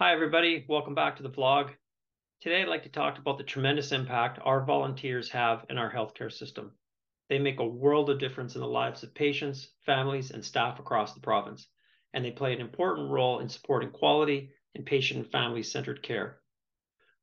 Hi, everybody. Welcome back to the vlog. Today, I'd like to talk about the tremendous impact our volunteers have in our healthcare system. They make a world of difference in the lives of patients, families, and staff across the province, and they play an important role in supporting quality and patient and family centered care.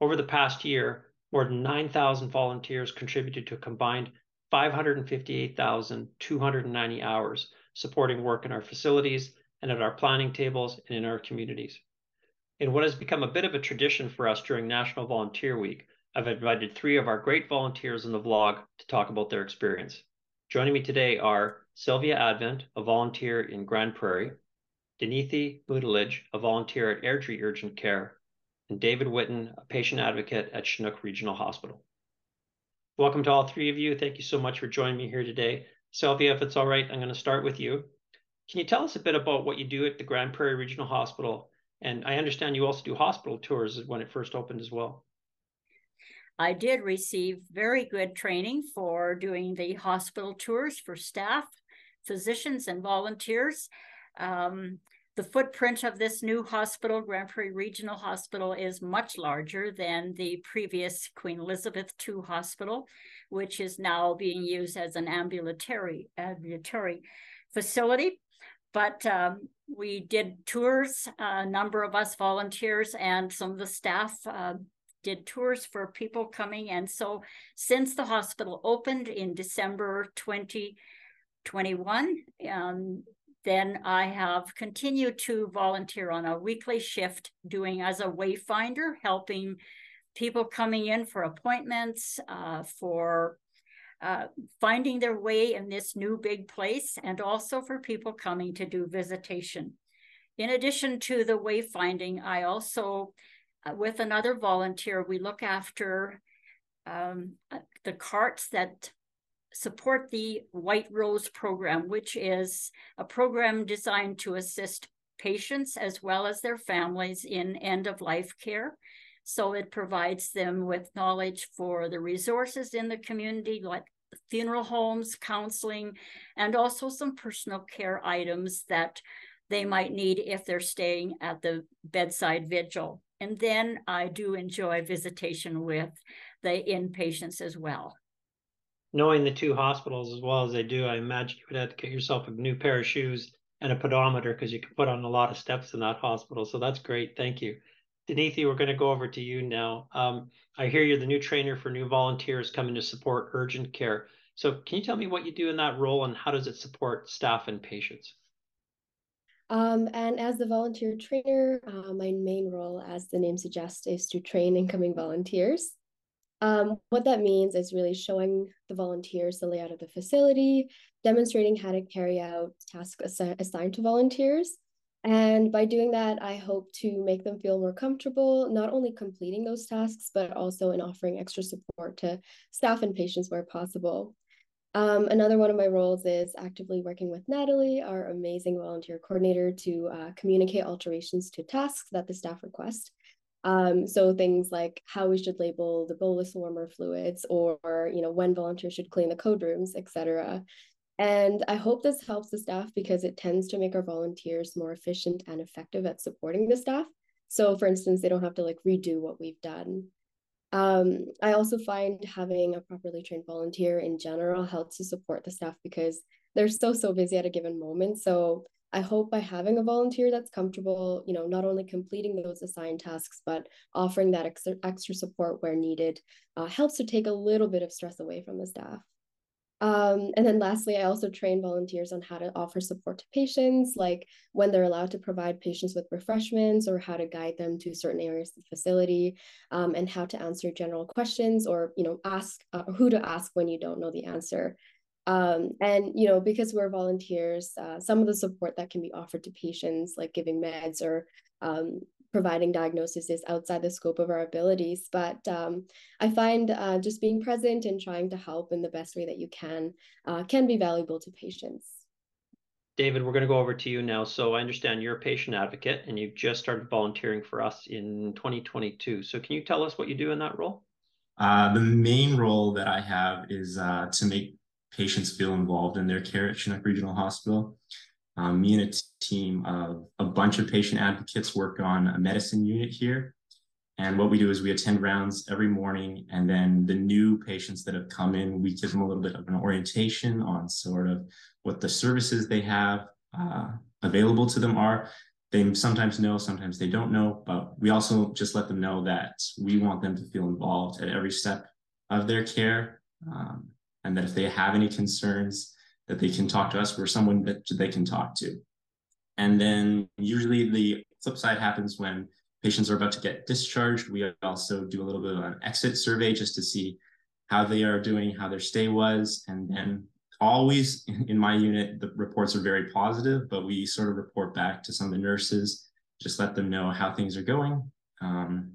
Over the past year, more than 9,000 volunteers contributed to a combined 558,290 hours supporting work in our facilities and at our planning tables and in our communities. In what has become a bit of a tradition for us during National Volunteer Week, I've invited three of our great volunteers in the vlog to talk about their experience. Joining me today are Sylvia Advent, a volunteer in Grande Prairie, Dinithi Mudalige, a volunteer at Airdrie Urgent Care, and David Witten, a patient advocate at Chinook Regional Hospital. Welcome to all three of you. Thank you so much for joining me here today. Sylvia, if it's all right, I'm going to start with you. Can you tell us a bit about what you do at the Grande Prairie Regional Hospital and I understand you also do hospital tours when it first opened as well. I did receive very good training for doing the hospital tours for staff, physicians, and volunteers. Um, the footprint of this new hospital, Grande Prairie Regional Hospital, is much larger than the previous Queen Elizabeth II Hospital, which is now being used as an ambulatory ambulatory facility. But um, we did tours, a number of us volunteers and some of the staff uh, did tours for people coming. And so since the hospital opened in December 2021, um, then I have continued to volunteer on a weekly shift doing as a wayfinder, helping people coming in for appointments, uh, for uh, finding their way in this new big place and also for people coming to do visitation. In addition to the wayfinding, I also, uh, with another volunteer, we look after um, uh, the carts that support the White Rose program, which is a program designed to assist patients as well as their families in end of life care. So it provides them with knowledge for the resources in the community, like funeral homes, counseling, and also some personal care items that they might need if they're staying at the bedside vigil. And then I do enjoy visitation with the inpatients as well. Knowing the two hospitals as well as they do, I imagine you would have to get yourself a new pair of shoes and a pedometer because you can put on a lot of steps in that hospital. So that's great. Thank you. Dinithi, we're going to go over to you now. Um, I hear you're the new trainer for new volunteers coming to support urgent care. So can you tell me what you do in that role and how does it support staff and patients? Um, and as the volunteer trainer, uh, my main role, as the name suggests, is to train incoming volunteers. Um, what that means is really showing the volunteers the layout of the facility, demonstrating how to carry out tasks assi assigned to volunteers, and by doing that, I hope to make them feel more comfortable, not only completing those tasks, but also in offering extra support to staff and patients where possible. Um, another one of my roles is actively working with Natalie, our amazing volunteer coordinator, to uh, communicate alterations to tasks that the staff request. Um, so things like how we should label the bolus warmer fluids or, you know, when volunteers should clean the code rooms, etc. And I hope this helps the staff because it tends to make our volunteers more efficient and effective at supporting the staff. So for instance, they don't have to like redo what we've done. Um, I also find having a properly trained volunteer in general helps to support the staff because they're so, so busy at a given moment. So I hope by having a volunteer that's comfortable, you know, not only completing those assigned tasks, but offering that extra, extra support where needed uh, helps to take a little bit of stress away from the staff. Um, and then lastly, I also train volunteers on how to offer support to patients, like when they're allowed to provide patients with refreshments or how to guide them to certain areas of the facility um, and how to answer general questions or, you know, ask uh, who to ask when you don't know the answer. Um, and, you know, because we're volunteers, uh, some of the support that can be offered to patients, like giving meds or um, providing diagnosis is outside the scope of our abilities. But um, I find uh, just being present and trying to help in the best way that you can uh, can be valuable to patients. David, we're going to go over to you now. So I understand you're a patient advocate and you've just started volunteering for us in 2022. So can you tell us what you do in that role? Uh, the main role that I have is uh, to make patients feel involved in their care at Chinook Regional Hospital. Um, me and a team of a bunch of patient advocates work on a medicine unit here. And what we do is we attend rounds every morning, and then the new patients that have come in, we give them a little bit of an orientation on sort of what the services they have uh, available to them are. They sometimes know, sometimes they don't know, but we also just let them know that we want them to feel involved at every step of their care, um, and that if they have any concerns, that they can talk to us. We're someone that they can talk to. And then usually the flip side happens when patients are about to get discharged. We also do a little bit of an exit survey just to see how they are doing, how their stay was. And then always in my unit, the reports are very positive, but we sort of report back to some of the nurses, just let them know how things are going. Um,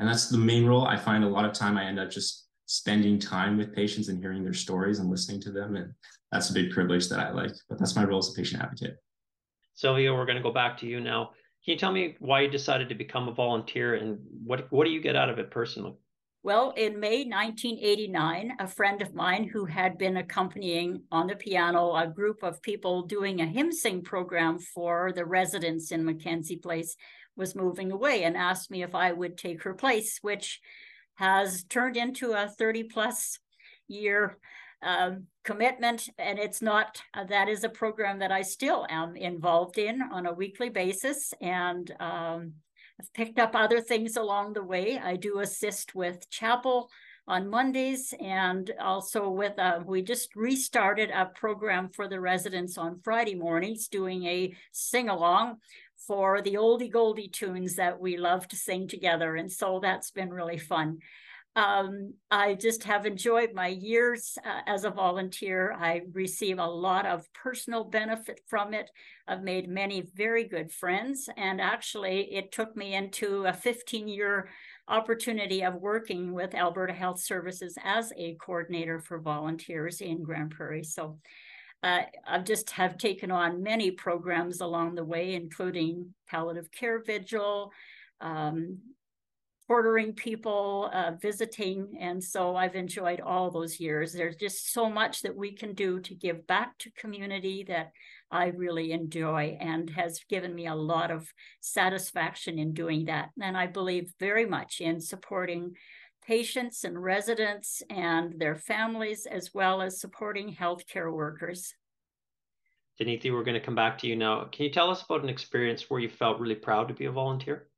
and that's the main role. I find a lot of time I end up just spending time with patients and hearing their stories and listening to them. And that's a big privilege that I like, but that's my role as a patient advocate. Sylvia, we're going to go back to you now. Can you tell me why you decided to become a volunteer and what, what do you get out of it personally? Well, in May 1989, a friend of mine who had been accompanying on the piano a group of people doing a hymn sing program for the residents in Mackenzie Place was moving away and asked me if I would take her place, which has turned into a 30 plus year um, commitment. And it's not, uh, that is a program that I still am involved in on a weekly basis. And um, I've picked up other things along the way. I do assist with chapel on Mondays and also with, uh, we just restarted a program for the residents on Friday mornings doing a sing along for the oldie goldie tunes that we love to sing together. And so that's been really fun. Um, I just have enjoyed my years uh, as a volunteer. I receive a lot of personal benefit from it. I've made many very good friends, and actually, it took me into a 15 year opportunity of working with Alberta Health Services as a coordinator for volunteers in Grande Prairie. So uh, I've just have taken on many programs along the way, including palliative care vigil, um, ordering people, uh, visiting. And so I've enjoyed all those years. There's just so much that we can do to give back to community that I really enjoy and has given me a lot of satisfaction in doing that. And I believe very much in supporting patients and residents and their families, as well as supporting healthcare workers. Dinithi, we're going to come back to you now. Can you tell us about an experience where you felt really proud to be a volunteer?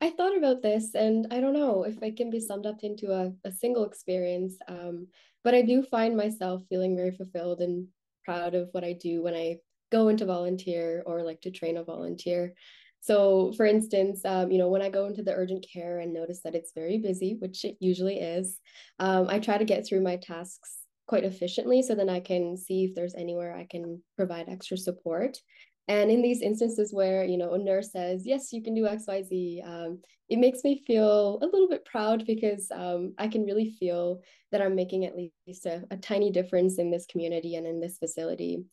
I thought about this and I don't know if it can be summed up into a, a single experience. Um, but I do find myself feeling very fulfilled and proud of what I do when I go into volunteer or like to train a volunteer. So, for instance, um, you know, when I go into the urgent care and notice that it's very busy, which it usually is, um, I try to get through my tasks quite efficiently so then I can see if there's anywhere I can provide extra support. And in these instances where, you know, a nurse says, yes, you can do X, Y, Z, um, it makes me feel a little bit proud because um, I can really feel that I'm making at least a, a, tiny difference in this community and in this facility.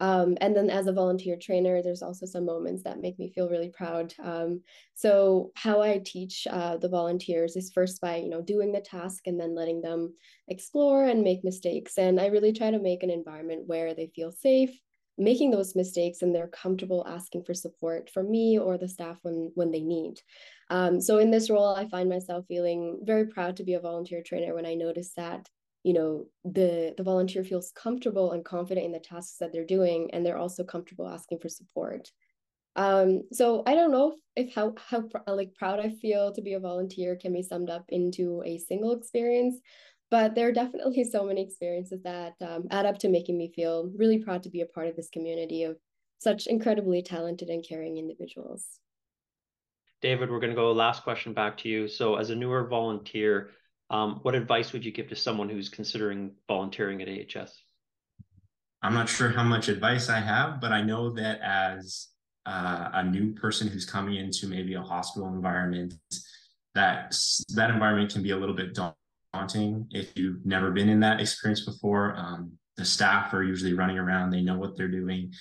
Um, and then as a volunteer trainer, there's also some moments that make me feel really proud. Um, so how I teach uh, the volunteers is first by, you know, doing the task and then letting them explore and make mistakes. And I really try to make an environment where they feel safe, making those mistakes and they're comfortable asking for support from me or the staff when when they need um, so in this role i find myself feeling very proud to be a volunteer trainer when i notice that you know the the volunteer feels comfortable and confident in the tasks that they're doing and they're also comfortable asking for support um, so i don't know if, if how how like proud i feel to be a volunteer can be summed up into a single experience but there are definitely so many experiences that um, add up to making me feel really proud to be a part of this community of such incredibly talented and caring individuals. David, we're going to go last question back to you. So, as a newer volunteer, um, what advice would you give to someone who's considering volunteering at AHS? I'm not sure how much advice I have, but I know that as uh, a new person who's coming into maybe a hospital environment, that that environment can be a little bit daunting if you've never been in that experience before. Um, the staff are usually running around, they know what they're doing.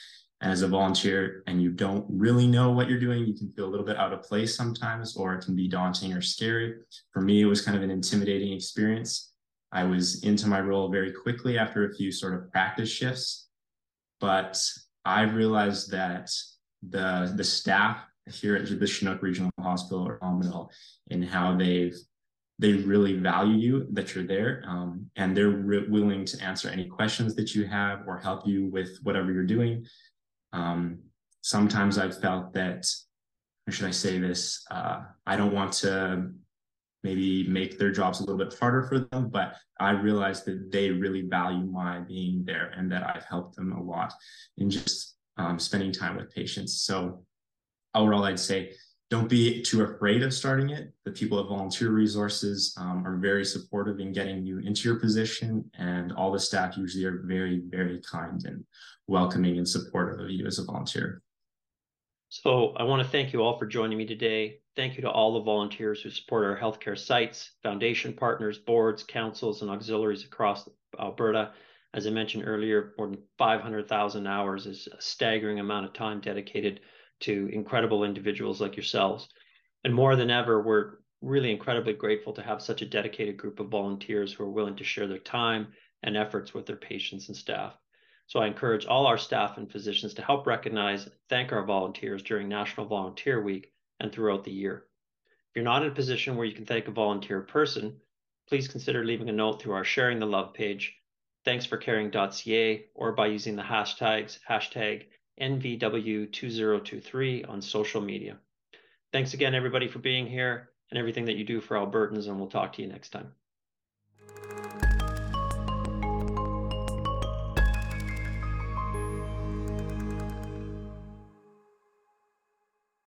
And as a volunteer, and you don't really know what you're doing, you can feel a little bit out of place sometimes, or it can be daunting or scary. For me, it was kind of an intimidating experience. I was into my role very quickly after a few sort of practice shifts. But I realized that the the staff here at the Chinook Regional Hospital are phenomenal in how they've they really value you that you're there um, and they're re- willing to answer any questions that you have or help you with whatever you're doing um, sometimes i've felt that or should i say this? Uh, i don't want to maybe make their jobs a little bit harder for them but i realize that they really value my being there and that i've helped them a lot in just um, spending time with patients. So overall i'd say don't be too afraid of starting it. The people at Volunteer Resources um, are very supportive in getting you into your position, and all the staff usually are very, very kind and welcoming and supportive of you as a volunteer. So I want to thank you all for joining me today. Thank you to all the volunteers who support our healthcare sites, foundation partners, boards, councils, and auxiliaries across Alberta. As I mentioned earlier, more than 500,000 hours is a staggering amount of time dedicated to incredible individuals like yourselves. And more than ever, we're really incredibly grateful to have such a dedicated group of volunteers who are willing to share their time and efforts with their patients and staff. So I encourage all our staff and physicians to help recognize and thank our volunteers during National Volunteer Week and throughout the year. If you're not in a position where you can thank a volunteer person, please consider leaving a note through our Sharing the Love page, thanksforcaring.ca, or by using the hashtags hashtag NVW2023 on social media. Thanks again, everybody, for being here and everything that you do for Albertans, and we'll talk to you next time.